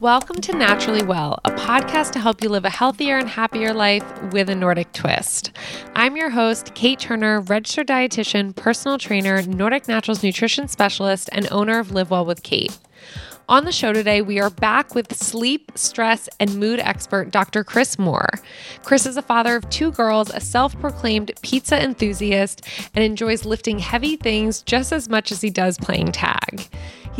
Welcome to Naturally Well, a podcast to help you live a healthier and happier life with a Nordic twist. I'm your host, Kate Turner, registered dietitian, personal trainer, Nordic Naturals nutrition specialist, and owner of Live Well with Kate. On the show today, we are back with sleep, stress, and mood expert Dr. Chris Moore. Chris is a father of two girls, a self proclaimed pizza enthusiast, and enjoys lifting heavy things just as much as he does playing tag.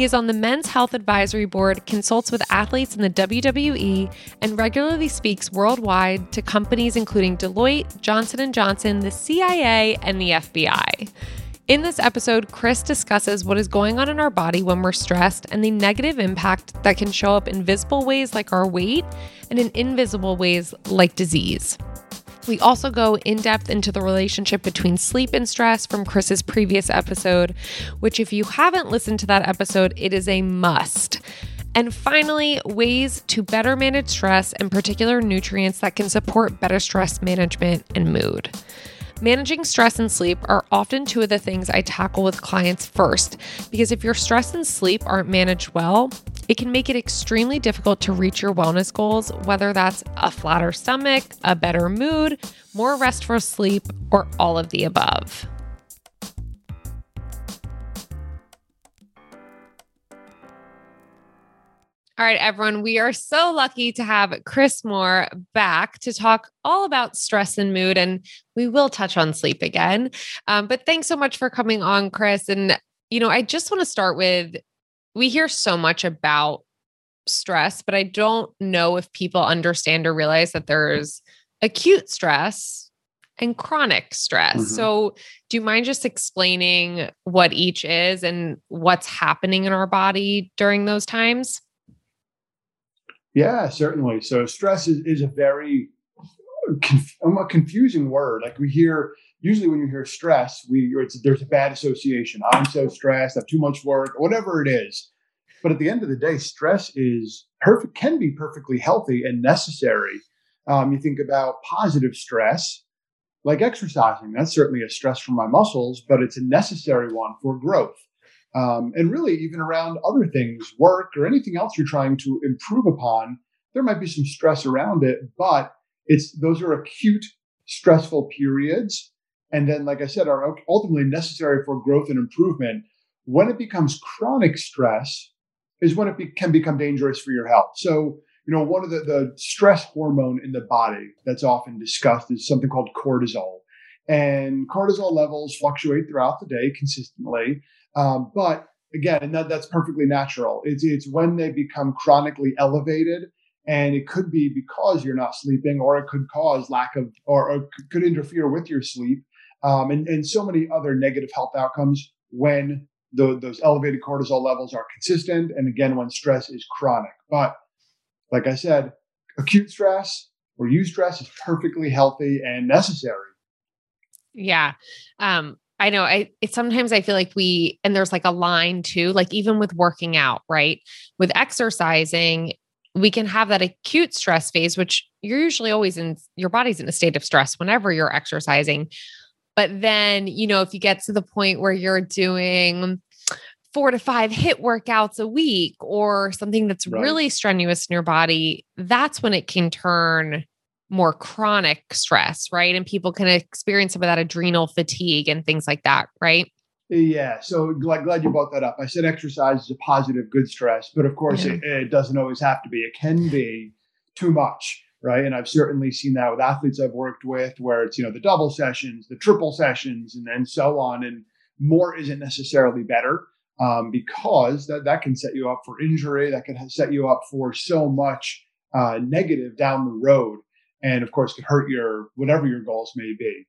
He is on the Men's Health Advisory Board, consults with athletes in the WWE, and regularly speaks worldwide to companies including Deloitte, Johnson & Johnson, the CIA, and the FBI. In this episode, Chris discusses what is going on in our body when we're stressed and the negative impact that can show up in visible ways like our weight and in invisible ways like disease. We also go in depth into the relationship between sleep and stress from Chris's previous episode, which, if you haven't listened to that episode, it is a must. And finally, ways to better manage stress and particular nutrients that can support better stress management and mood. Managing stress and sleep are often two of the things I tackle with clients first, because if your stress and sleep aren't managed well, it can make it extremely difficult to reach your wellness goals, whether that's a flatter stomach, a better mood, more restful sleep, or all of the above. All right, everyone, we are so lucky to have Chris Moore back to talk all about stress and mood, and we will touch on sleep again. Um, but thanks so much for coming on, Chris. And, you know, I just want to start with we hear so much about stress, but I don't know if people understand or realize that there's acute stress and chronic stress. Mm-hmm. So, do you mind just explaining what each is and what's happening in our body during those times? Yeah, certainly. So stress is, is a very conf- a confusing word. Like we hear usually when you hear stress, we there's a bad association. I'm so stressed. I have too much work, whatever it is. But at the end of the day, stress is perfect. Can be perfectly healthy and necessary. Um, you think about positive stress, like exercising. That's certainly a stress for my muscles, but it's a necessary one for growth um, and really even around other things, work or anything else you're trying to improve upon. There might be some stress around it, but it's those are acute, stressful periods, and then, like I said, are ultimately necessary for growth and improvement. When it becomes chronic stress, is when it be, can become dangerous for your health. So, you know, one of the, the stress hormone in the body that's often discussed is something called cortisol. And cortisol levels fluctuate throughout the day consistently. Um, but again, and that, that's perfectly natural. It's, it's when they become chronically elevated, and it could be because you're not sleeping, or it could cause lack of, or, or could interfere with your sleep, um, and, and so many other negative health outcomes when the, those elevated cortisol levels are consistent, and again, when stress is chronic. But like I said, acute stress or eustress is perfectly healthy and necessary. Yeah. Um, I know I it, sometimes I feel like we and there's like a line too like even with working out, right? With exercising, we can have that acute stress phase which you're usually always in your body's in a state of stress whenever you're exercising. But then, you know, if you get to the point where you're doing four to five HIIT workouts a week or something that's right. really strenuous in your body, that's when it can turn more chronic stress, right? And people can experience some of that adrenal fatigue and things like that, right? Yeah. So glad, glad you brought that up. I said exercise is a positive, good stress, but of course yeah. it, it doesn't always have to be. It can be too much, right? And I've certainly seen that with athletes I've worked with where it's, you know, the double sessions, the triple sessions, and then so on. And more isn't necessarily better um, because that, that can set you up for injury. That can set you up for so much uh, negative down the road and of course could hurt your whatever your goals may be.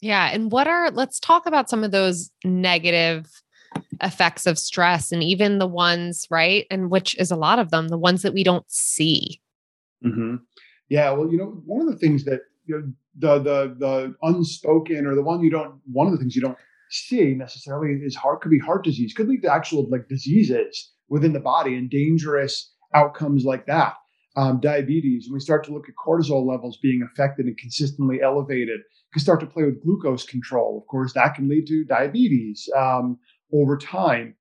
Yeah. And what are, let's talk about some of those negative effects of stress and even the ones, right? And which is a lot of them, the ones that we don't see. Mm-hmm. Yeah. Well, you know, one of the things that, you know, the, the, the unspoken or the one you don't, one of the things you don't see necessarily is heart, could be heart disease, could lead to actual like diseases within the body and dangerous outcomes like that um, diabetes, and we start to look at cortisol levels being affected and consistently elevated, can start to play with glucose control. Of course, that can lead to diabetes um, over time.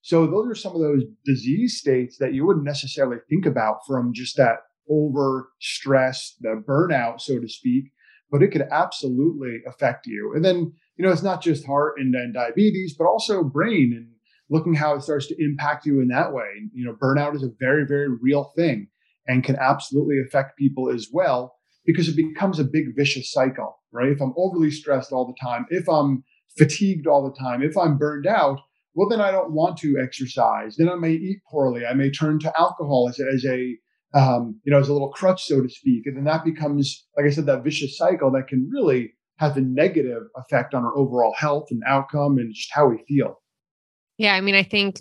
So those are some of those disease states that you wouldn't necessarily think about from just that over stress, the burnout, so to speak, but it could absolutely affect you. And then, you know, it's not just heart and, and diabetes, but also brain and looking how it starts to impact you in that way. You know, burnout is a very, very real thing and can absolutely affect people as well because it becomes a big vicious cycle, right? If I'm overly stressed all the time, if I'm fatigued all the time, if I'm burned out, well, then I don't want to exercise. Then I may eat poorly. I may turn to alcohol as, as a um, you know, as a little crutch, so to speak. And then that becomes, like I said, that vicious cycle that can really have a negative effect on our overall health and outcome and just how we feel. Yeah. I mean, I think,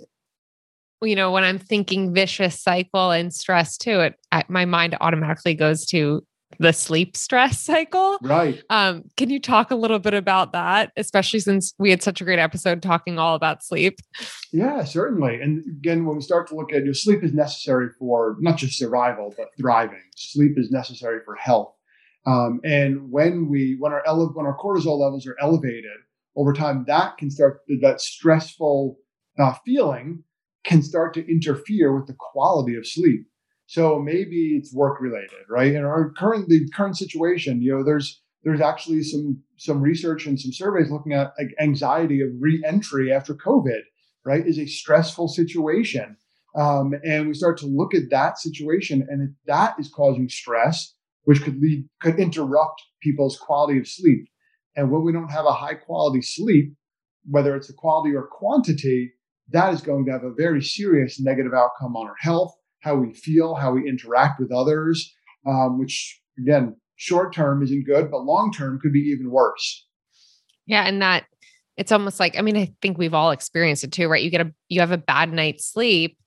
you know, when I'm thinking vicious cycle and stress too, it my mind automatically goes to the sleep stress cycle. Right. Um, can you talk a little bit about that, especially since we had such a great episode talking all about sleep? Yeah, certainly. And again, when we start to look at your sleep is necessary for not just survival, but thriving. Sleep is necessary for health. Um, and when we when our ele- when our cortisol levels are elevated over time, that can start that stressful uh, feeling can start to interfere with the quality of sleep. So maybe it's work related, right? In our current the current situation, you know, there's there's actually some some research and some surveys looking at like anxiety of re-entry after COVID, right? Is a stressful situation. Um, and we start to look at that situation, and that is causing stress, which could lead could interrupt people's quality of sleep. And when we don't have a high quality sleep, whether it's a quality or quantity, that is going to have a very serious negative outcome on our health how we feel, how we interact with others, um, which again, short term isn't good, but long term could be even worse. Yeah. And that it's almost like, I mean, I think we've all experienced it too, right? You get a, you have a bad night's sleep.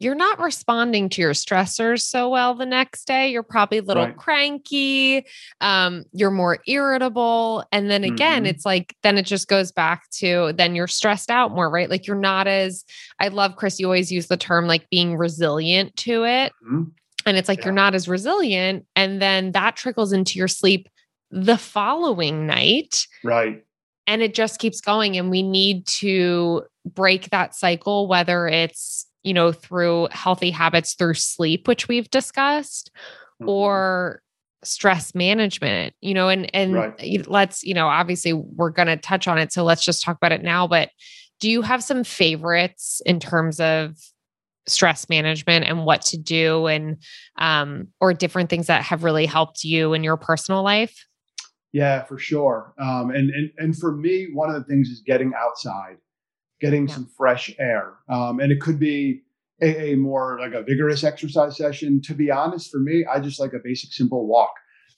You're not responding to your stressors so well the next day. You're probably a little right. cranky. Um, you're more irritable. And then again, mm-hmm. it's like, then it just goes back to then you're stressed out more, right? Like you're not as, I love Chris, you always use the term like being resilient to it. Mm-hmm. And it's like yeah. you're not as resilient. And then that trickles into your sleep the following night. Right. And it just keeps going. And we need to break that cycle, whether it's, you know, through healthy habits through sleep, which we've discussed, mm-hmm. or stress management, you know, and and right. let's, you know, obviously we're going to touch on it so let's just talk about it now, but do you have some favorites in terms of stress management and what to do and um or different things that have really helped you in your personal life yeah for sure um and and, and for me one of the things is getting outside getting yeah. some fresh air um and it could be a, a, more like a vigorous exercise session to be honest for me i just like a basic simple walk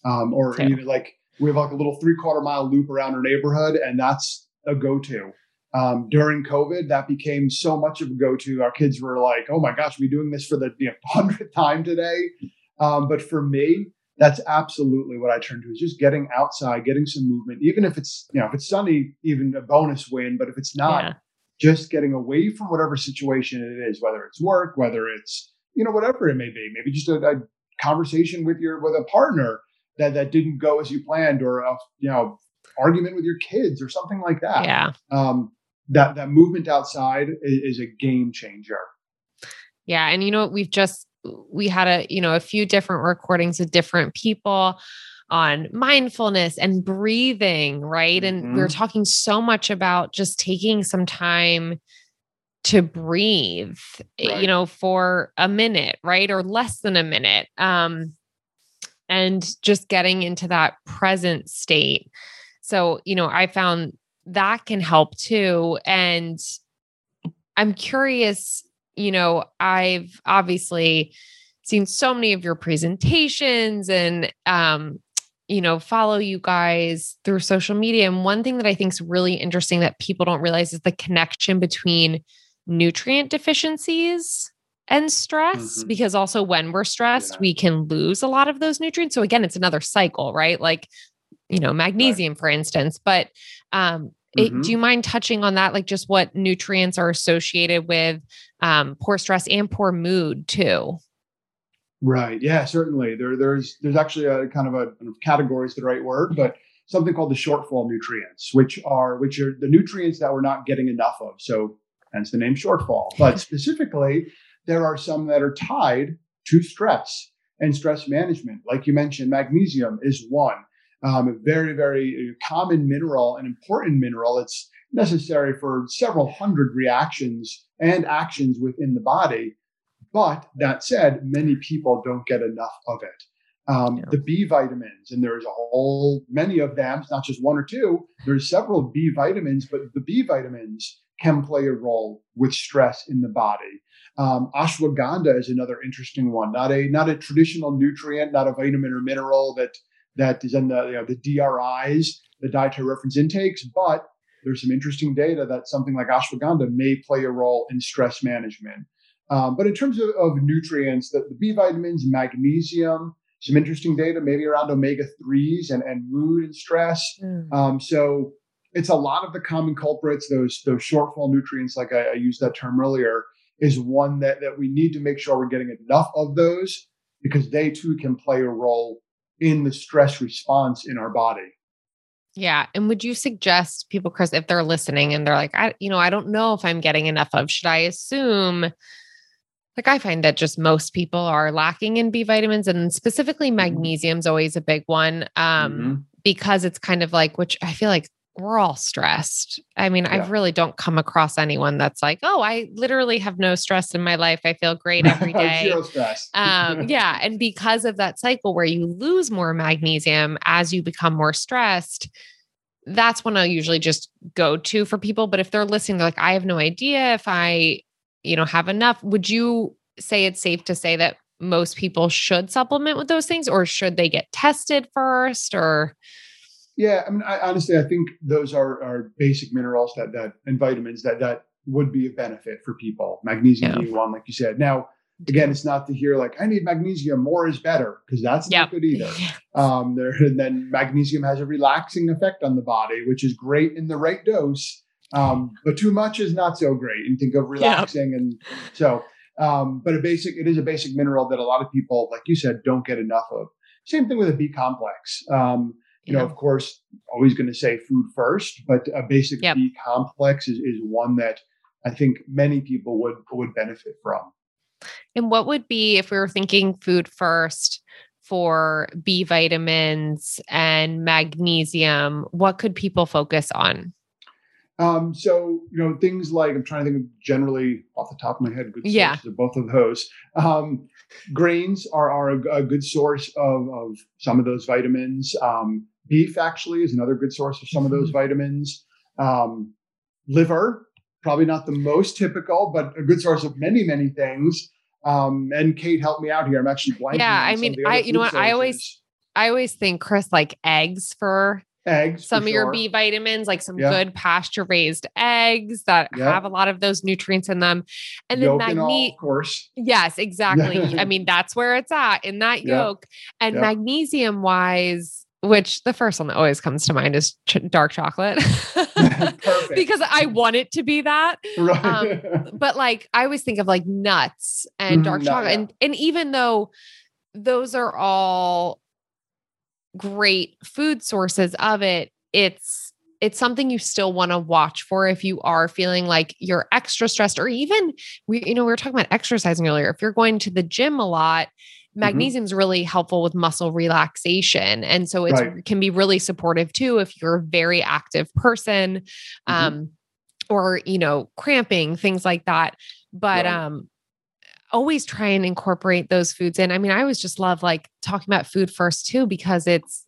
um or even like we have like a little three quarter mile loop around our neighborhood and that's a go-to um, during COVID, that became so much of a go-to. Our kids were like, "Oh my gosh, we're doing this for the you know, hundredth time today?" Um, but for me, that's absolutely what I turn to is just getting outside, getting some movement, even if it's you know if it's sunny, even a bonus win. But if it's not, yeah. Just getting away from whatever situation it is, whether it's work, whether it's you know whatever it may be, maybe just a, a conversation with your with a partner that that didn't go as you planned, or a you know argument with your kids or something like that. Yeah. Um, that that movement outside is, is a game changer. Yeah, and you know we've just we had a you know a few different recordings with different people on mindfulness and breathing, right? And mm-hmm. we are talking so much about just taking some time to breathe, eh, right. you know, for a minute, right? Or less than a minute. Um, and just getting into that present state. So, you know, I found that can help too. And I'm curious, you know, I've obviously seen so many of your presentations and um you know follow you guys through social media and one thing that i think is really interesting that people don't realize is the connection between nutrient deficiencies and stress mm-hmm. because also when we're stressed yeah. we can lose a lot of those nutrients so again it's another cycle right like you know magnesium right. for instance but um mm-hmm. do you mind touching on that like just what nutrients are associated with um, poor stress and poor mood too right yeah certainly there there's there's actually a kind of a category is the right word but something called the shortfall nutrients which are which are the nutrients that we're not getting enough of so hence the name shortfall. But specifically, there are some that are tied to stress and stress management. Like you mentioned, magnesium is one. Um, a very, very common mineral, an important mineral. It's necessary for several hundred reactions and actions within the body. But that said, many people don't get enough of it. Um, yeah. The B vitamins, and there's a whole many of them. It's not just one or two. There's several B vitamins, but the B vitamins can play a role with stress in the body. Um, ashwagandha is another interesting one. Not a not a traditional nutrient, not a vitamin or mineral that that is in the you know, the DRIs, the dietary reference intakes, but there's some interesting data that something like ashwagandha may play a role in stress management. Um, but in terms of, of nutrients, the, the, B vitamins, magnesium, some interesting data maybe around omega 3s and, and mood and stress. Mm. Um, so it's a lot of the common culprits, those, those shortfall nutrients, like I, I used that term earlier, is one that, that we need to make sure we're getting enough of those because they too can play a role in the stress response in our body. Yeah. And would you suggest people, Chris, if they're listening and they're like, I, you know, I don't know if I'm getting enough of, should I assume? Like I find that just most people are lacking in B vitamins and specifically mm-hmm. magnesium is always a big one. Um, mm-hmm. because it's kind of like, which I feel like we're all stressed. I mean, yeah. I really don't come across anyone that's like, oh, I literally have no stress in my life. I feel great every day. Um, yeah. And because of that cycle where you lose more magnesium as you become more stressed, that's when I usually just go to for people. But if they're listening, they're like, I have no idea if I, you know, have enough. Would you say it's safe to say that most people should supplement with those things or should they get tested first or yeah, I mean, I, honestly, I think those are, are basic minerals that that and vitamins that that would be a benefit for people. Magnesium yeah. being one, like you said. Now, again, it's not to hear like I need magnesium, more is better, because that's yep. not good either. Um, there, and then magnesium has a relaxing effect on the body, which is great in the right dose. Um, but too much is not so great. And think of relaxing, yep. and so. Um, but a basic, it is a basic mineral that a lot of people, like you said, don't get enough of. Same thing with a B complex. Um, you know, of course, always going to say food first, but a basic yep. B complex is, is one that I think many people would would benefit from. And what would be if we were thinking food first for B vitamins and magnesium? What could people focus on? Um, so you know things like I'm trying to think of generally off the top of my head good sources yeah. of both of those. Um, grains are, are a, a, good source of, of some of those vitamins. Um, Beef actually is another good source of some of those mm-hmm. vitamins. Um, liver, probably not the most typical, but a good source of many, many things. Um, and Kate, help me out here. I'm actually blanking. Yeah, I mean, I you know what? Sources. I always I always think Chris like eggs for eggs some of sure. your b vitamins like some yeah. good pasture raised eggs that yeah. have a lot of those nutrients in them and then magnesium of course yes exactly i mean that's where it's at in that yolk and magnesium wise which the first one that always comes to mind is ch- dark chocolate because I want it to be that. Right. Um, but like I always think of like nuts and mm-hmm. dark chocolate. And, and even though those are all great food sources of it, it's it's something you still want to watch for if you are feeling like you're extra stressed or even we you know we were talking about exercising earlier if you're going to the gym a lot Mm-hmm. magnesium is mm-hmm. really helpful with muscle relaxation and so it right. can be really supportive too if you're a very active person mm-hmm. um or you know cramping things like that but right. um always try and incorporate those foods in i mean i always just love like talking about food first too because it's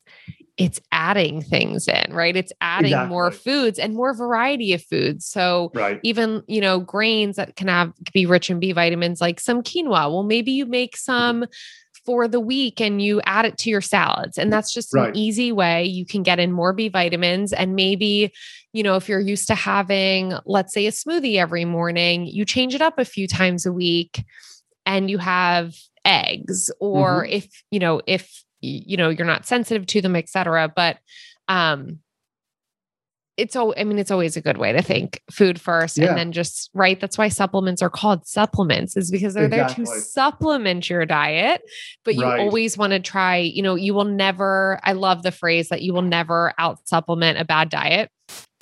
it's adding things in, right? It's adding exactly. more foods and more variety of foods. So right. even, you know, grains that can have be rich in B vitamins like some quinoa. Well, maybe you make mm-hmm. some for the week and you add it to your salads. And that's just right. an easy way you can get in more B vitamins. And maybe, you know, if you're used to having, let's say, a smoothie every morning, you change it up a few times a week and you have eggs. Or mm-hmm. if, you know, if you know you're not sensitive to them etc but um it's all i mean it's always a good way to think food first yeah. and then just right that's why supplements are called supplements is because they're exactly. there to supplement your diet but you right. always want to try you know you will never i love the phrase that you will never out supplement a bad diet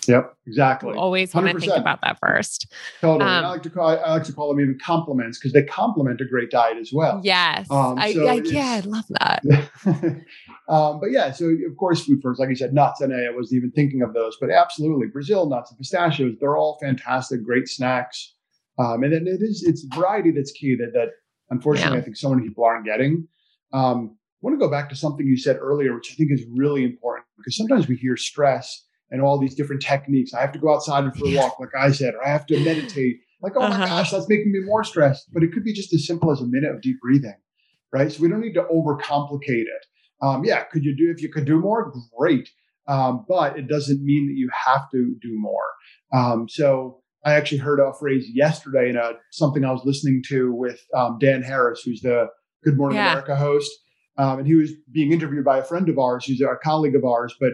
Yep, exactly. You always want to think about that first. Totally. And I Um, like to call I like to call them even compliments because they complement a great diet as well. Yes. Um, I, so I, it's- yeah, I love that. um, but yeah, so of course, food first, like you said, nuts. And I wasn't even thinking of those, but absolutely, Brazil nuts and pistachios, they're all fantastic, great snacks. Um, and then it is it's variety that's key that that unfortunately Yeah. I think so many people aren't getting. Um, I want to go back to something you said earlier, which I think is really important because sometimes we hear stress and all these different techniques. I have to go outside for a walk, like I said, or I have to meditate. Like, oh my Uh-huh. gosh, that's making me more stressed. But it could be just as simple as a minute of deep breathing, right? So we don't need to overcomplicate it. Um, yeah, could you do if you could do more? Great, um, but it doesn't mean that you have to do more. Um, so I actually heard a phrase yesterday in a something I was listening to with um, Dan Harris, who's the Good Morning Yeah. America host, um, and he was being interviewed by a friend of ours, who's a colleague of ours, but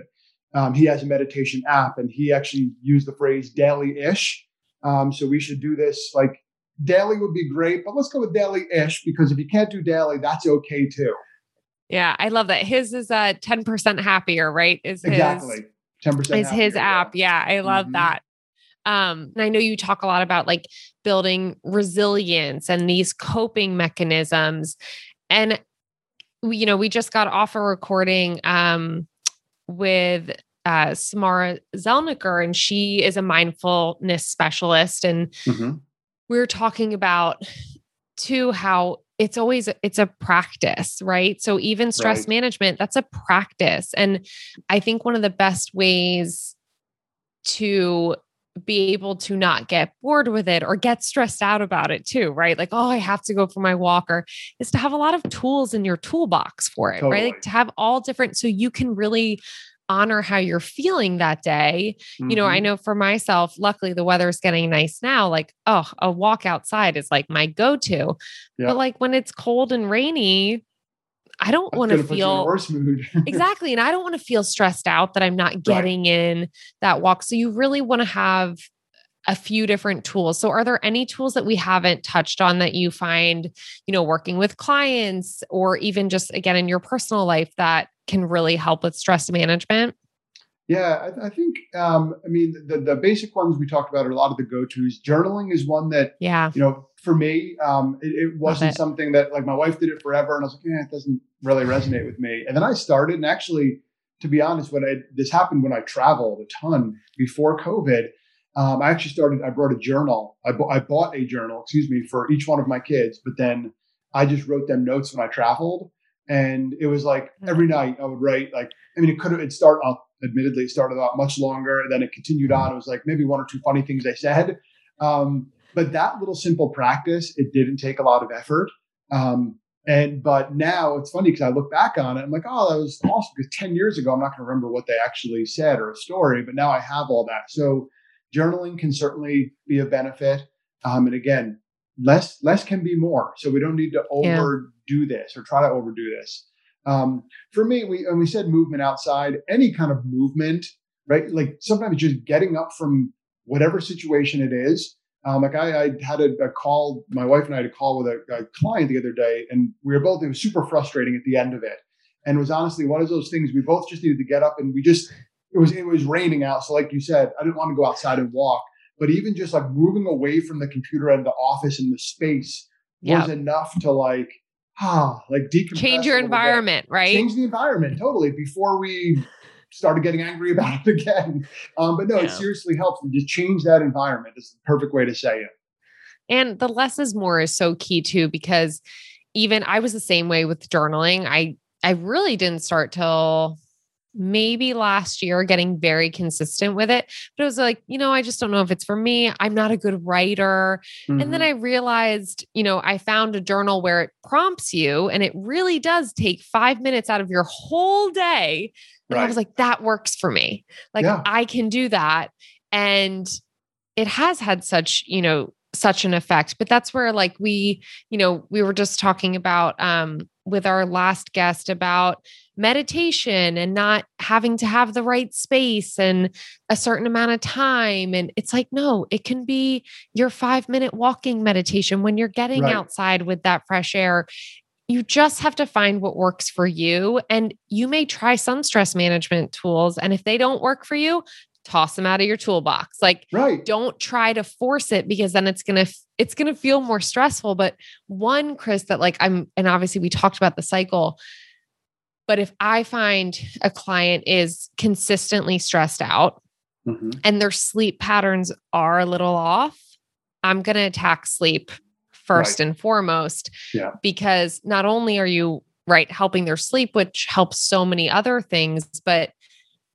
um, he has a meditation app, and he actually used the phrase daily-ish. Um, so we should do this like daily would be great, but let's go with daily-ish because if you can't do daily, that's okay too. Yeah, I love that. His is uh 10% happier, right? Is his Exactly, ten percent is his app. Yeah, I love Mhm. that. Um, and I know you talk a lot about like building resilience and these coping mechanisms. And we, you know, we just got off a recording um with uh Samara Zelniker, and she is a mindfulness specialist. And Mhm. we were talking about too how it's always it's a practice right so even stress Right. management that's a practice and i think one of the best ways to be able to not get bored with it or get stressed out about it too right like oh i have to go for my walker is to have a lot of tools in your toolbox for it right like to have all different so you can really honor how you're feeling that day you know, I Mhm. know for myself, luckily the weather's getting nice now. Like, oh, a walk outside is like my go to. Yeah. But like when it's cold and rainy, I don't want to gonna put you in a feel worse mood. exactly. And I don't want to feel stressed out that I'm not getting in that walk. So you really want to have a few different tools. So are there any tools that we haven't touched on that you find, you know, working with clients or even just again in your personal life that can really help with stress management? Yeah, I, I think. Um, I mean, the the basic ones we talked about are a lot of the go tos. Journaling is one that Yeah. you know, for me, um, it, it wasn't it. something that like my wife did it forever, and I was like, yeah, it doesn't really resonate with me. And then I started, and actually, to be honest, when I this happened when I traveled a ton before COVID. Um, I actually started. I brought a journal. I, bu- I bought a journal, excuse me, for each one of my kids. But then I just wrote them notes when I traveled, and it was like every night I would write. Like, I mean, it could have. It started. I'll admittedly it started out much longer. And then it continued on. It was like maybe one or two funny things I said. Um, but that little simple practice, it didn't take a lot of effort. Um, and but now it's funny because I look back on it, I'm like, oh, that was awesome. Because 10 years ago, I'm not going to remember what they actually said or a story, but now I have all that. So journaling can certainly be a benefit. Um, and again, less less can be more. So we don't need to Yeah. overdo this or try to overdo this. Um, for me, we and we said movement outside, any kind of movement, right? Like sometimes just getting up from whatever situation it is. Um, like I, I had a, a call, my wife and I had a call with a, a client the other day, and we were both, it was super frustrating at the end of it. And it was honestly one of those things we both just needed to get up and we just, it was, it was raining out. So like you said, I didn't want to go outside and walk, but even just like moving away from the computer and the office and the space Yeah. was enough to like, ah, like decompress. Change your little bit environment, right? change the environment totally before we started getting angry about it again. Um, but no, it seriously helps to just change that environment. Is the perfect way to say it. And the less is more is so key too, because even I was the same way with journaling. I I really didn't start till maybe last year getting very consistent with it. But it was like, you know, I just don't know if it's for me. I'm not a good writer. And Mm-hmm. then I realized, you know, I found a journal where it prompts you and it really does take five minutes out of your whole day. And I was like, that works for me. Like Yeah. I can do that. And it has had such, you know, such an effect. But that's where like we, you know, we were just talking about um with our last guest about meditation and not having to have the right space and a certain amount of time. And it's like, no, it can be your five minute walking meditation when you're getting Right. outside with that fresh air. You just have to find what works for you. And you may try some stress management tools. And if they don't work for you, toss them out of your toolbox. Like right. don't try to force it because then it's going to it's going to feel more stressful. But one Chris that like I'm and obviously we talked about the cycle but if I find a client is consistently stressed out mm-hmm. and their sleep patterns are a little off, I'm going to attack sleep first right. and foremost. Yeah. Because not only are you right helping their sleep, which helps so many other things, but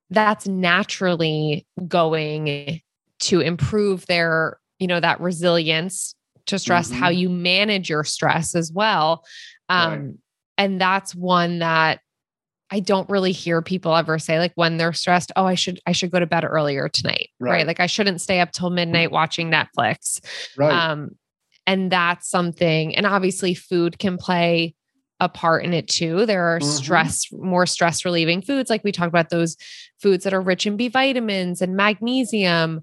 that's naturally going to improve their, you know, that resilience to stress, mm-hmm. how you manage your stress as well. Um, right. And that's one that I don't really hear people ever say like when they're stressed, oh, I should I should go to bed earlier tonight. Right. right? Like I shouldn't stay up till midnight watching Netflix. Right. Um, and that's something, and obviously food can play a part in it too. There are mm-hmm. stress, more stress relieving foods, like we talked about those foods that are rich in B vitamins and magnesium.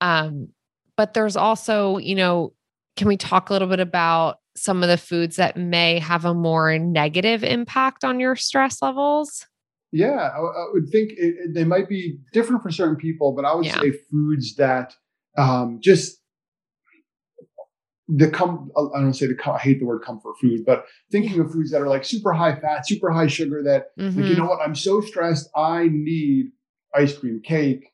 Um, but there's also, you know, can we talk a little bit about some of the foods that may have a more negative impact on your stress levels? Yeah, I, I would think it, it, they might be different for certain people, but I would yeah. say foods that um, just the come I don't say the I hate the word comfort food, but thinking of foods that are like super high fat, super high sugar. That mm-hmm. like, you mm-hmm. know what? I'm so stressed. I need ice cream, cake,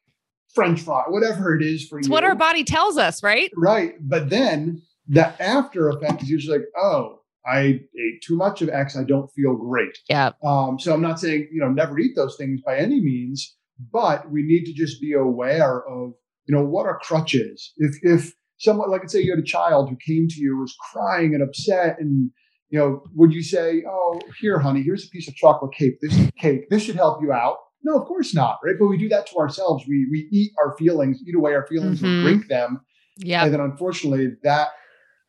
French fry, whatever it is for it's you. what our body tells us, right? Right, but then the after effect is usually like, oh, I ate too much of X. I don't feel great. Yeah. Um, so I'm not saying, you know, never eat those things by any means, but we need to just be aware of, you know, what are crutches. If, if someone, like, let's say you had a child who came to you, was crying and upset and, you know, would you say, oh, here, honey, here's a piece of chocolate cake. This cake, this should help you out. No, of course not. Right. But we do that to ourselves. We, we eat our feelings, eat away our feelings mm-hmm. and drink them. Yeah. And then unfortunately that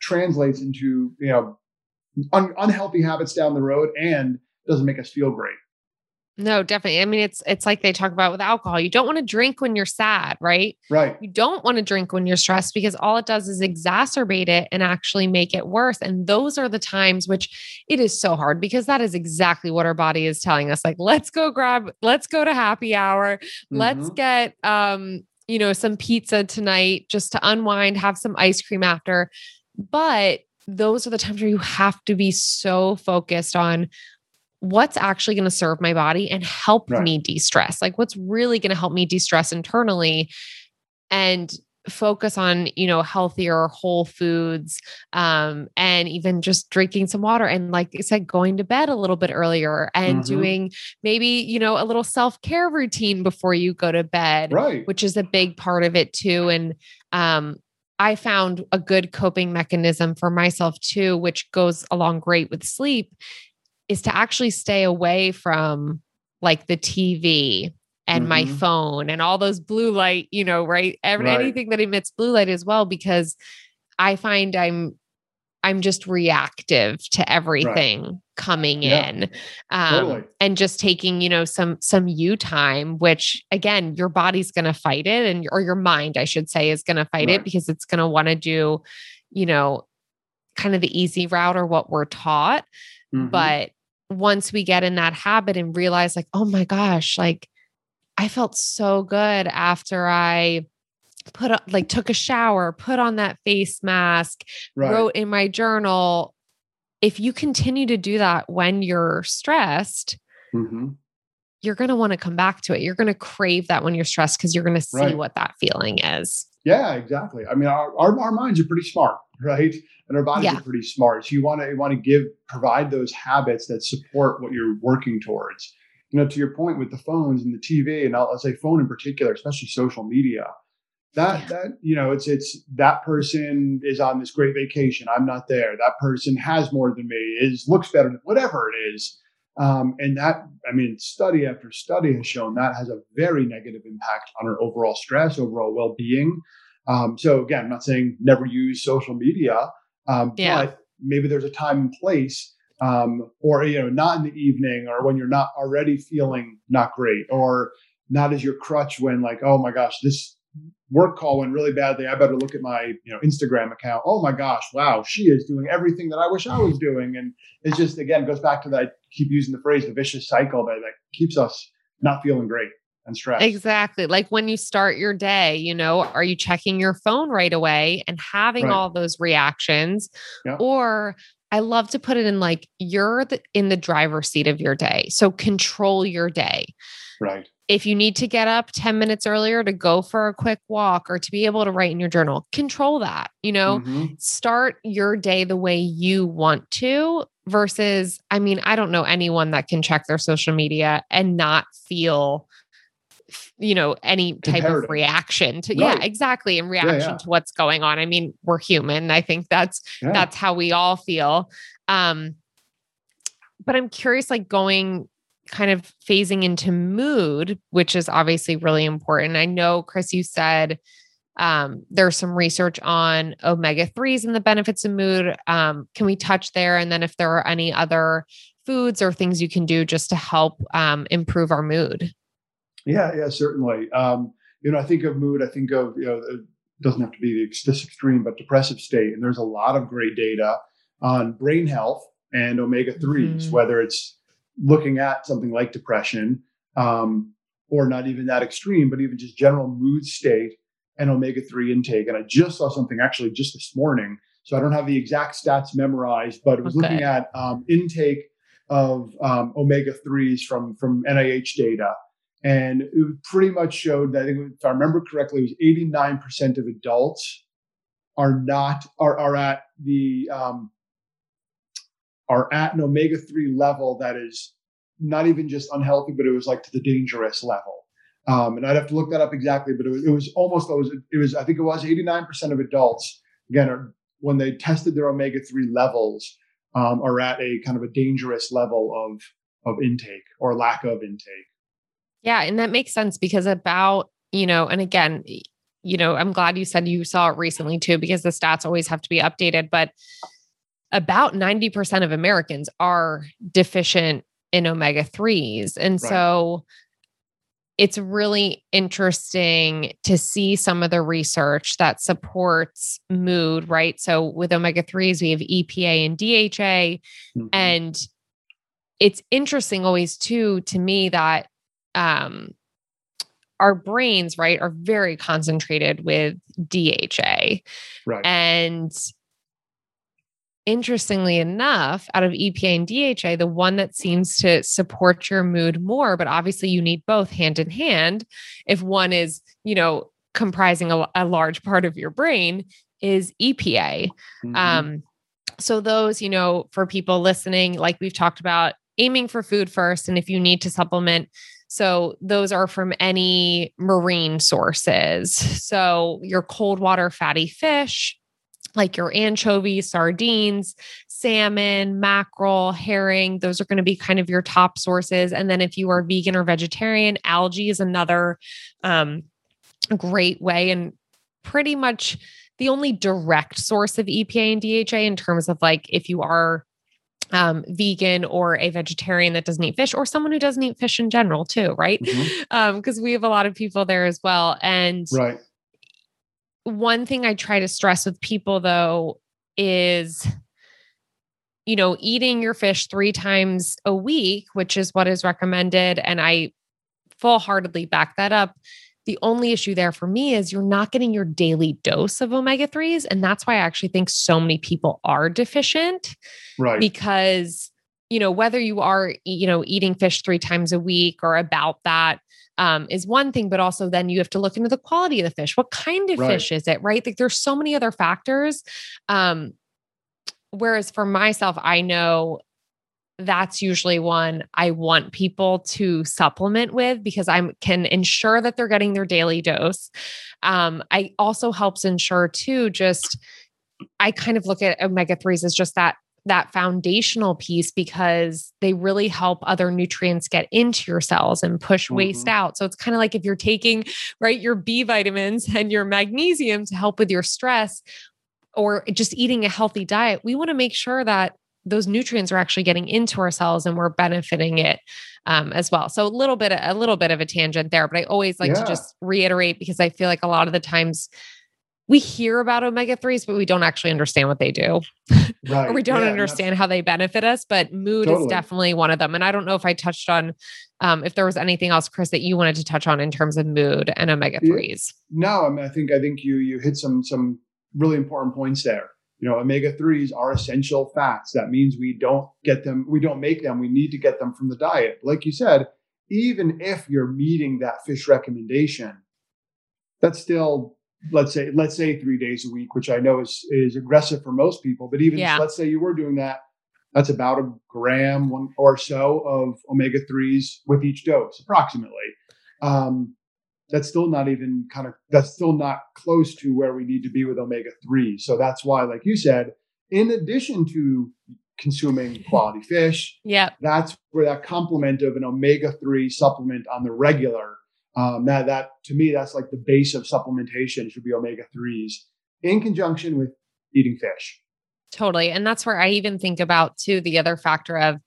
translates into you know un- unhealthy habits down the road and doesn't make us feel great no definitely i mean it's it's like they talk about with alcohol you don't want to drink when you're sad right? Right. You don't want to drink when you're stressed because all it does is exacerbate it and actually make it worse and those are the times which it is so hard because that is exactly what our body is telling us like let's go grab let's go to happy hour mm-hmm. let's get um you know some pizza tonight just to unwind have some ice cream after. But those are the times where you have to be so focused on what's actually going to serve my body and help right. me de stress. Like, what's really going to help me de stress internally and focus on you know healthier whole foods um and even just drinking some water and like i said going to bed a little bit earlier and mm-hmm. doing maybe you know a little self-care routine before you go to bed right which is a big part of it too and um I found a good coping mechanism for myself too, which goes along great with sleep, is to actually stay away from like the TV and mm-hmm. my phone and all those blue light, you know, right? Every, right? Anything that emits blue light as well, because I find I'm I'm just reactive to everything right. coming yeah. in. Um, totally. and just taking, you know, some some you time, which again, your body's gonna fight it and or your mind, I should say, is gonna fight right. it because it's gonna want to do, you know, kind of the easy route or what we're taught. Mm-hmm. But once we get in that habit and realize, like, oh my gosh, like I felt so good after I put on, like took a shower, put on that face mask, right. wrote in my journal. If you continue to do that when you're stressed, mm-hmm. you're going to want to come back to it. You're going to crave that when you're stressed because you're going to see right. what that feeling is. Yeah, exactly. I mean, our, our, our minds are pretty smart, right? And our bodies yeah. are pretty smart. So you want to you want to give provide those habits that support what you're working towards. You know, to your point with the phones and the TV, and I'll, I'll say phone in particular, especially social media that yeah. that you know it's it's that person is on this great vacation i'm not there that person has more than me is looks better than whatever it is um, and that i mean study after study has shown that has a very negative impact on our overall stress overall well-being um, so again i'm not saying never use social media um, yeah. but maybe there's a time and place um, or you know not in the evening or when you're not already feeling not great or not as your crutch when like oh my gosh this work call went really badly. I better look at my you know Instagram account. Oh my gosh, wow, she is doing everything that I wish I was doing, and it just again goes back to that. I keep using the phrase the vicious cycle that that keeps us not feeling great. And stress. Exactly. Like when you start your day, you know, are you checking your phone right away and having Right. all those reactions? Yeah. Or I love to put it in like you're the, in the driver's seat of your day. So control your day. Right. If you need to get up 10 minutes earlier to go for a quick walk or to be able to write in your journal, control that, you know, Mhm. start your day the way you want to versus i mean i don't know anyone that can check their social media and not feel you know any type Imperative. of reaction to yeah exactly in reaction yeah. to what's going on. I mean we're human. I think that's Yeah. that's how we all feel. Um but i'm curious like going kind of phasing into mood which is obviously really important. I know chris you said um, there's some research on omega 3s and the benefits of mood. Um, can we touch there? And then if there are any other foods or things you can do just to help um, improve our mood Yeah, yeah, certainly. Um, you know, I think of mood. I think of you know, it doesn't have to be this extreme, but depressive state. And there's a lot of great data on brain health and omega 3s Mhm. whether it's looking at something like depression, um, or not even that extreme, but even just general mood state and omega three intake. And I just saw something actually just this morning, so I don't have the exact stats memorized, but it was Okay. looking at um, intake of um, omega threes from from NIH data and it pretty much showed that if I remember correctly, it was 89% of adults are not are are at the um, are at an omega three level that is not even just unhealthy, but it was like to the dangerous level. Um, and I'd have to look that up exactly, but it was, it was almost it was, it was I think it was 89% of adults again are, when they tested their omega three levels um, are at a kind of a dangerous level of of intake or lack of intake. Yeah, and that makes sense because about, you know, and again, you know, I'm glad you said you saw it recently too, because the stats always have to be updated. But about 90% of Americans are deficient in omega 3s. And Right. so it's really interesting to see some of the research that supports mood, right? So with omega 3s, we have EPA and DHA. Mhm. And it's interesting always too to me that um our brains right are very concentrated with DHA right. and interestingly enough out of EPA and DHA the one that seems to support your mood more but obviously you need both hand in hand if one is you know comprising a, a large part of your brain is EPA Mhm. um, so those, you know, for people listening, like we've talked about, aiming for food first, and if you need to supplement, so those are from any marine sources. So your cold water fatty fish, like your anchovies, sardines, salmon, mackerel, herring, those are going to be kind of your top sources. And then if you are vegan or vegetarian, algae is another um, great way and pretty much the only direct source of EPA and DHA in terms of like if you are um, vegan or a vegetarian that doesn't eat fish or someone who doesn't eat fish in general too, right? Mhm. Um, because we have a lot of people there as well. And Right. one thing I try to stress with people though is you know eating your fish 3 times a week which is what is recommended and I full-heartedly back that up the only issue there for me is you're not getting your daily dose of omega 3s and that's why I actually think so many people are deficient Right. because you know whether you are you know eating fish three times a week or about that um, is one thing but also then you have to look into the quality of the fish what kind of Right. fish is it right like there's so many other factors um, whereas for myself i know that's usually one I want people to supplement with because I can ensure that they're getting their daily dose. Um, I also helps ensure too, just I kind of look at omega 3s as just that that foundational piece because they really help other nutrients get into your cells and push waste Mhm. out. So it's kind of like if you're taking right your B vitamins and your magnesium to help with your stress or just eating a healthy diet, we want to make sure that those nutrients are actually getting into our cells and we're benefiting it um, as well. So a little bit, a little bit of a tangent there, but I always like to just reiterate because I feel like a lot of the times we hear about omega 3s, but we don't actually understand what they do. Right. or we don't Yeah, understand how they benefit us. But mood is definitely one of them. And I don't know if I touched on um, if there was anything else, Chris, that you wanted to touch on in terms of mood and omega 3s. No, I mean, I think I think you you hit some some really important points there. You know, omega threes are essential fats. That means we don't get them, we don't make them. We need to get them from the diet. Like you said, even if you're meeting that fish recommendation, that's still let's say let's say three days a week, which I know is is aggressive for most people. But even Yeah. let's say you were doing that, that's about a gram one or so of omega threes with each dose, approximately. Um, that's still not even kind of that's still not close to where we need to be with omega 3 so that's why like you said in addition to consuming quality fish yeah that's where that complement of an omega 3 supplement on the regular um, that that to me that's like the base of supplementation should be omega 3s in conjunction with eating fish. Totally. And that's where I even think about too the other factor of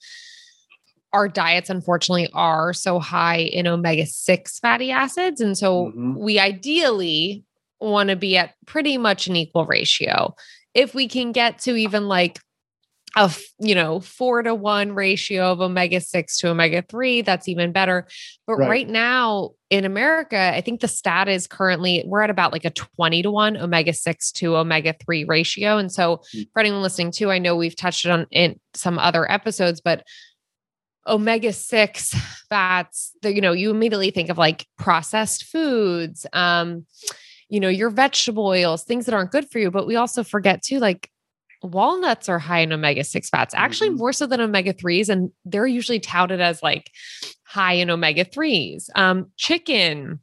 our diets, unfortunately, are so high in omega 6 fatty acids. And so Mhm. we ideally want to be at pretty much an equal ratio. If we can get to even like a you know four to one ratio of omega 6 to omega 3 that's even better but Right. right. now in america i think the stat is currently we're at about like a 20 to 1 omega 6 to omega 3 ratio and so Mm. for anyone listening too i know we've touched on in some other episodes but omega 6 fats the, you know you immediately think of like processed foods um you know your vegetable oils things that aren't good for you but we also forget too like walnuts are high in omega 6 fats actually Mhm. more so than omega 3s and they're usually touted as like high in omega 3s um chicken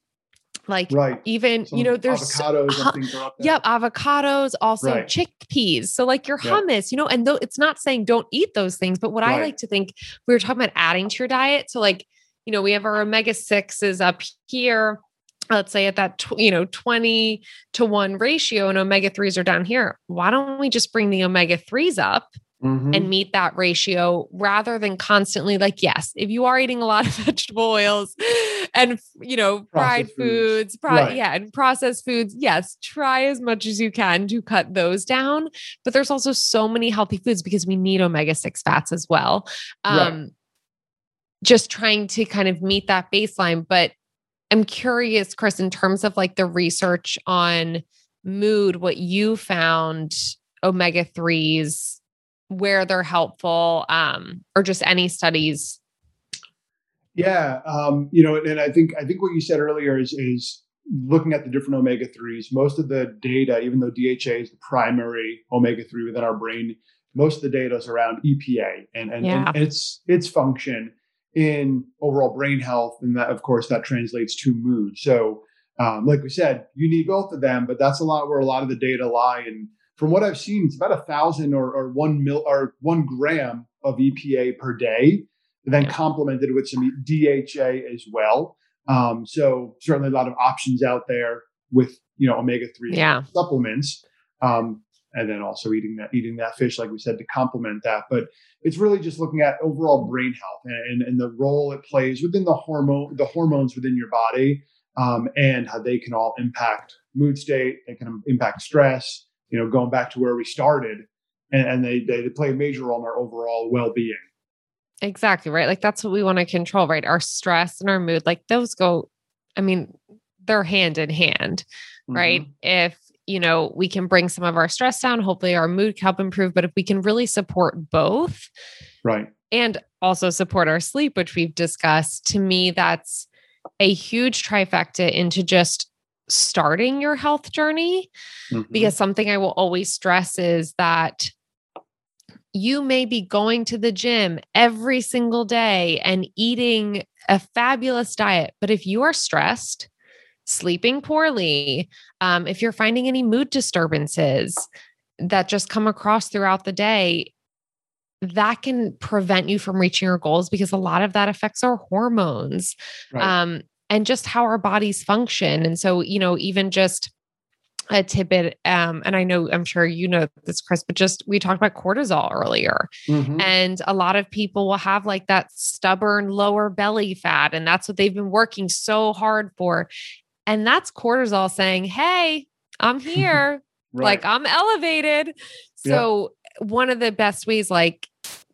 like right even Some you know there's so- avocados hu- i are up there Yep, avocados, also Right. chickpeas. So like your Yeah. hummus, you know, and though it's not saying don't eat those things, but what I like to think we were talking about adding to your diet. So like, you know, we have our omega sixes up here. Let's say at that, you know, 20 to one ratio and omega threes are down here. Why don't we just bring the omega threes up Mhm. and meet that ratio rather than constantly like yes if you are eating a lot of vegetable oils and you know fried Processed foods. foods, pro- Right. yeah and processed foods yes try as much as you can to cut those down but there's also so many healthy foods because we need omega-6 fats as well Right. um just trying to kind of meet that baseline but i'm curious chris in terms of like the research on mood what you found omega 3s where they're helpful um or just any studies Yeah, um, you know, and I think I think what you said earlier is is looking at the different omega threes. Most of the data, even though DHA is the primary omega three within our brain, most of the data is around EPA and and, Yeah. and its its function in overall brain health, and that of course that translates to mood. So, um, like we said, you need both of them, but that's a lot where a lot of the data lie. And from what I've seen, it's about a thousand or, or one mil or one gram of EPA per day then complemented with some DHA as well. Um, so certainly a lot of options out there with you know omega three Yeah. supplements, um, and then also eating that eating that fish like we said to complement that. But it's really just looking at overall brain health and, and the role it plays within the hormone the hormones within your body um, and how they can all impact mood state. They can impact stress. You know, going back to where we started, and, and they they play a major role in our overall well being. Exactly right like that's what we want to control right our stress and our mood like those go i mean they're hand in hand right if you know we can bring some of our stress down hopefully our mood can help improve but if we can really support both Right. and also support our sleep, which we've discussed. To me, that's a huge trifecta into just starting your health journey. Mhm. Because something I will always stress is that you may be going to the gym every single day and eating a fabulous diet, but if you are stressed, sleeping poorly, um, if you're finding any mood disturbances that just come across throughout the day, that can prevent you from reaching your goals because a lot of that affects our hormones Right. um, and just how our bodies function. And so, you know, even just a tidbit, um, and I know I'm sure you know this, Chris, but just we talked about cortisol earlier. Mhm. And a lot of people will have like that stubborn lower belly fat, and that's what they've been working so hard for. And that's cortisol saying, Hey, I'm here. Right. Like I'm elevated. So one of the best ways like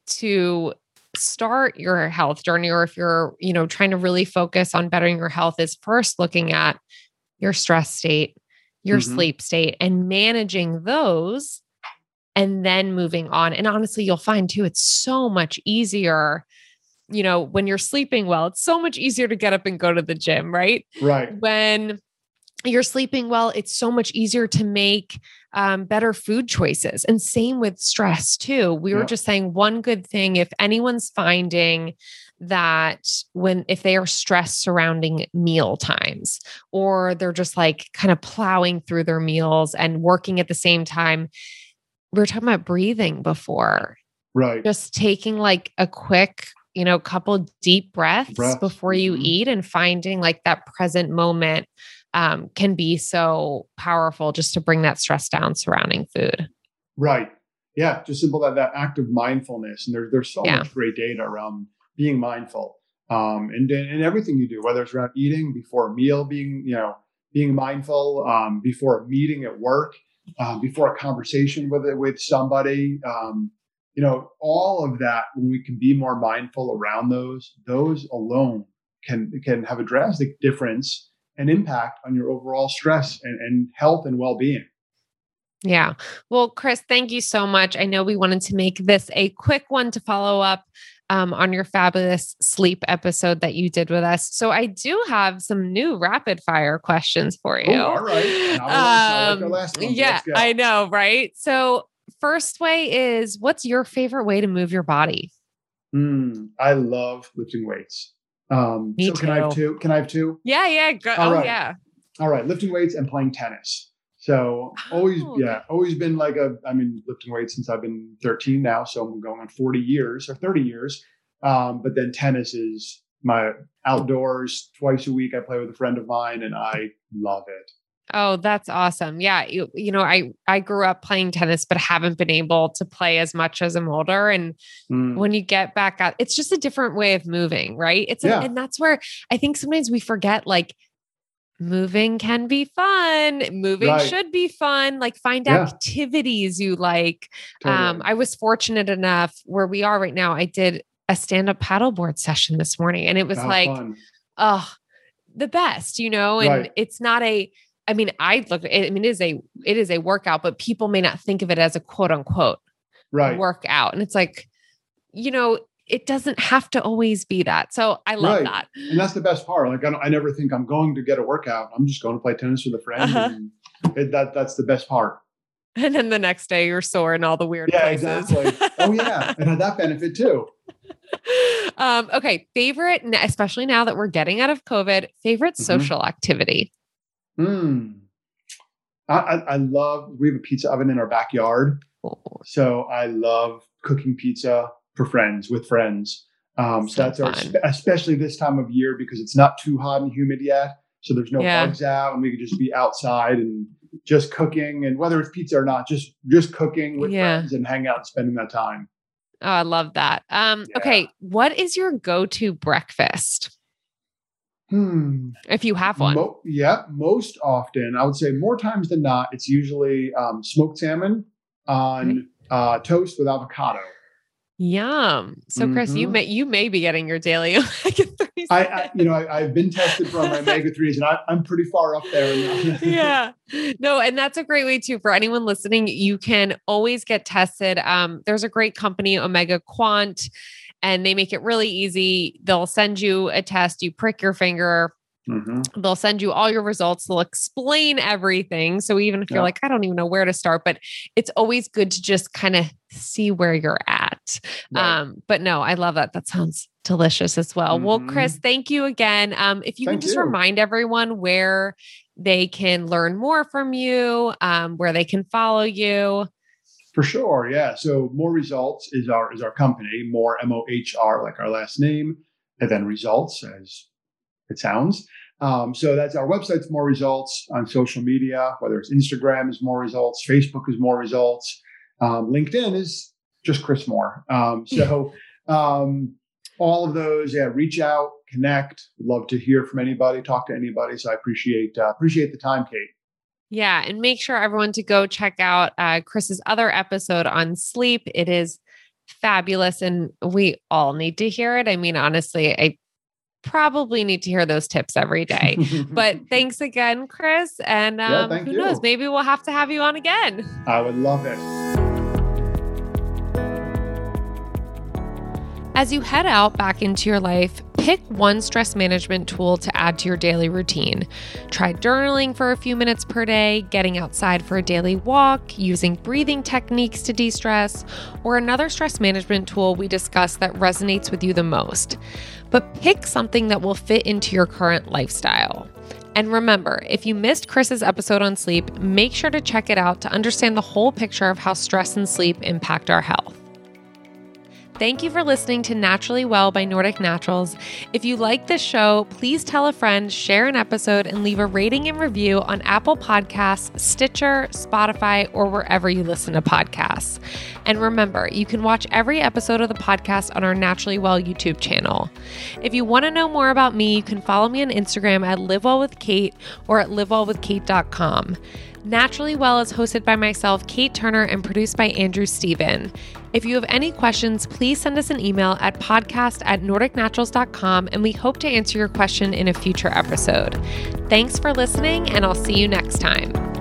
to start your health journey or if you're, you know, trying to really focus on bettering your health is first looking at your stress state, your Mhm. sleep state and managing those and then moving on. And honestly, you'll find too it's so much easier you know, when you're sleeping well, it's so much easier to get up and go to the gym, right? right. when you're sleeping well, it's so much easier to make um, better food choices. And same with stress, too. We were just saying one good thing if anyone's finding that when if they are stressed surrounding meal times or they're just like kind of plowing through their meals and working at the same time we were talking about breathing before Right. just taking like a quick you know couple deep breaths, Breaths, before you mhm. eat and finding like that present moment um, can be so powerful just to bring that stress down surrounding food Right. Yeah. Just simple that that act of mindfulness. And there's there's so Yeah. much great data around being mindful. Um, and and everything you do, whether it's around eating before a meal, being, you know, being mindful, um, before a meeting at work, um, before a conversation with with somebody, um, you know, all of that when we can be more mindful around those, those alone can can have a drastic difference and impact on your overall stress and, and health and well-being. Yeah. Well, Chris, thank you so much. I know we wanted to make this a quick one to follow up um, on your fabulous sleep episode that you did with us. So I do have some new rapid fire questions for you. Oh, all right. Like- like Um, last yeah. I know, right? So first way is what's your favorite way to move your body? Mm, I love lifting weights. Um, Me so can I have two? Can I have two? Yeah, yeah. Go, All oh, right. yeah. All right, lifting weights and playing tennis. So always, Oh, yeah, always been like a. I mean, lifting weights since I've been 13 now, so I'm going on 40 years or 30 years. Um, but then tennis is my outdoors twice a week. I play with a friend of mine, and I love it. Oh, that's awesome. Yeah. You, you know, I, I grew up playing tennis, but haven't been able to play as much as I'm older. And Mm, when you get back out, it's just a different way of moving, right? It's a- Yeah. and that's where I think sometimes we forget like moving can be fun. Moving Right. should be fun. Like find Yeah. activities you like. totally. Um, I was fortunate enough where we are right now. I did a stand-up paddleboard session this morning and it was How like, fun. oh, the best, you know, and Right. it's not a I mean, I look I mean, it is a it is a workout, but people may not think of it as a quote unquote right, workout. And it's like, you know, it doesn't have to always be that. So I love Right. that. and that's the best part. Like I, don't, I never think I'm going to get a workout. I'm just going to play tennis with a friend. Uh-huh. And it, that that's the best part. And then the next day you're sore in all the weird Yeah, places. exactly. oh yeah, it had that benefit too. um, okay. Favorite, especially now that we're getting out of COVID, favorite Mhm. social activity. Hmm. I, I, I love. We have a pizza oven in our backyard, Oh, so I love cooking pizza for friends with friends. Um, so So that's our, especially this time of year because it's not too hot and humid yet, so there's no Yeah. bugs out, and we could just be outside and just cooking, and whether it's pizza or not, just just cooking with Yeah. friends and hang out and spending that time. Oh, I love that. Um, okay. What is your go-to breakfast? Hmm. If you have one. Mo- yeah, most often, I would say more times than not, it's usually um, smoked salmon on uh, toast with avocado. Yum. So Chris, you Mhm. may you may be getting your daily omega-3s. I, I you know, I, I've been tested for my omega threes, and I, I'm pretty far up there. yeah. No, and that's a great way too for anyone listening. You can always get tested. Um, there's a great company, OmegaQuant, and they make it really easy. They'll send you a test, you prick your finger, Mhm. they'll send you all your results, they'll explain everything. So even if you're Yeah. like, I don't even know where to start, but it's always good to just kind of see where you're at. Right. Um, but no, I love that. That sounds delicious as well. Well, Chris, thank you again. Um, if you can Mm-hmm. Just you. remind everyone where they can learn more from you, um, where they can follow you. For sure, yeah. So Mohr results is our is our company, Mohr M O H R like our last name, and then results as it sounds. Um, so that's our website's Mohr results on social media, whether it's Instagram is Mohr results, Facebook is Mohr results, um, LinkedIn is just Chris Mohr. Um, so um, all of those, yeah, reach out, connect. Love to hear from anybody, talk to anybody. So I appreciate uh, appreciate the time, Kate. Yeah. And make sure everyone to go check out uh, Chris's other episode on sleep. It is fabulous. And we all need to hear it. I mean, honestly, I probably need to hear those tips every day. but thanks again, Chris. And um, yeah, who you. knows, maybe we'll have to have you on again. I would love it. As you head out back into your life, pick one stress management tool to add to your daily routine. Try journaling for a few minutes per day, getting outside for a daily walk, using breathing techniques to de stress, or another stress management tool we discussed that resonates with you the most. But pick something that will fit into your current lifestyle. And remember, if you missed Chris's episode on sleep, make sure to check it out to understand the whole picture of how stress and sleep impact our health. Thank you for listening to Naturally Well by Nordic Naturals. If you like this show, please tell a friend, share an episode, and leave a rating and review on Apple Podcasts, Stitcher, Spotify, or wherever you listen to podcasts. And remember, you can watch every episode of the podcast on our Naturally Well YouTube channel. If you want to know more about me, you can follow me on Instagram at Live Well with Kate or at livewellwithkate.com. Naturally Well is hosted by myself, Kate Turner, and produced by Andrew Steven. If you have any questions, please send us an email at podcast at nordicnaturals.com and we hope to answer your question in a future episode. Thanks for listening, and I'll see you next time.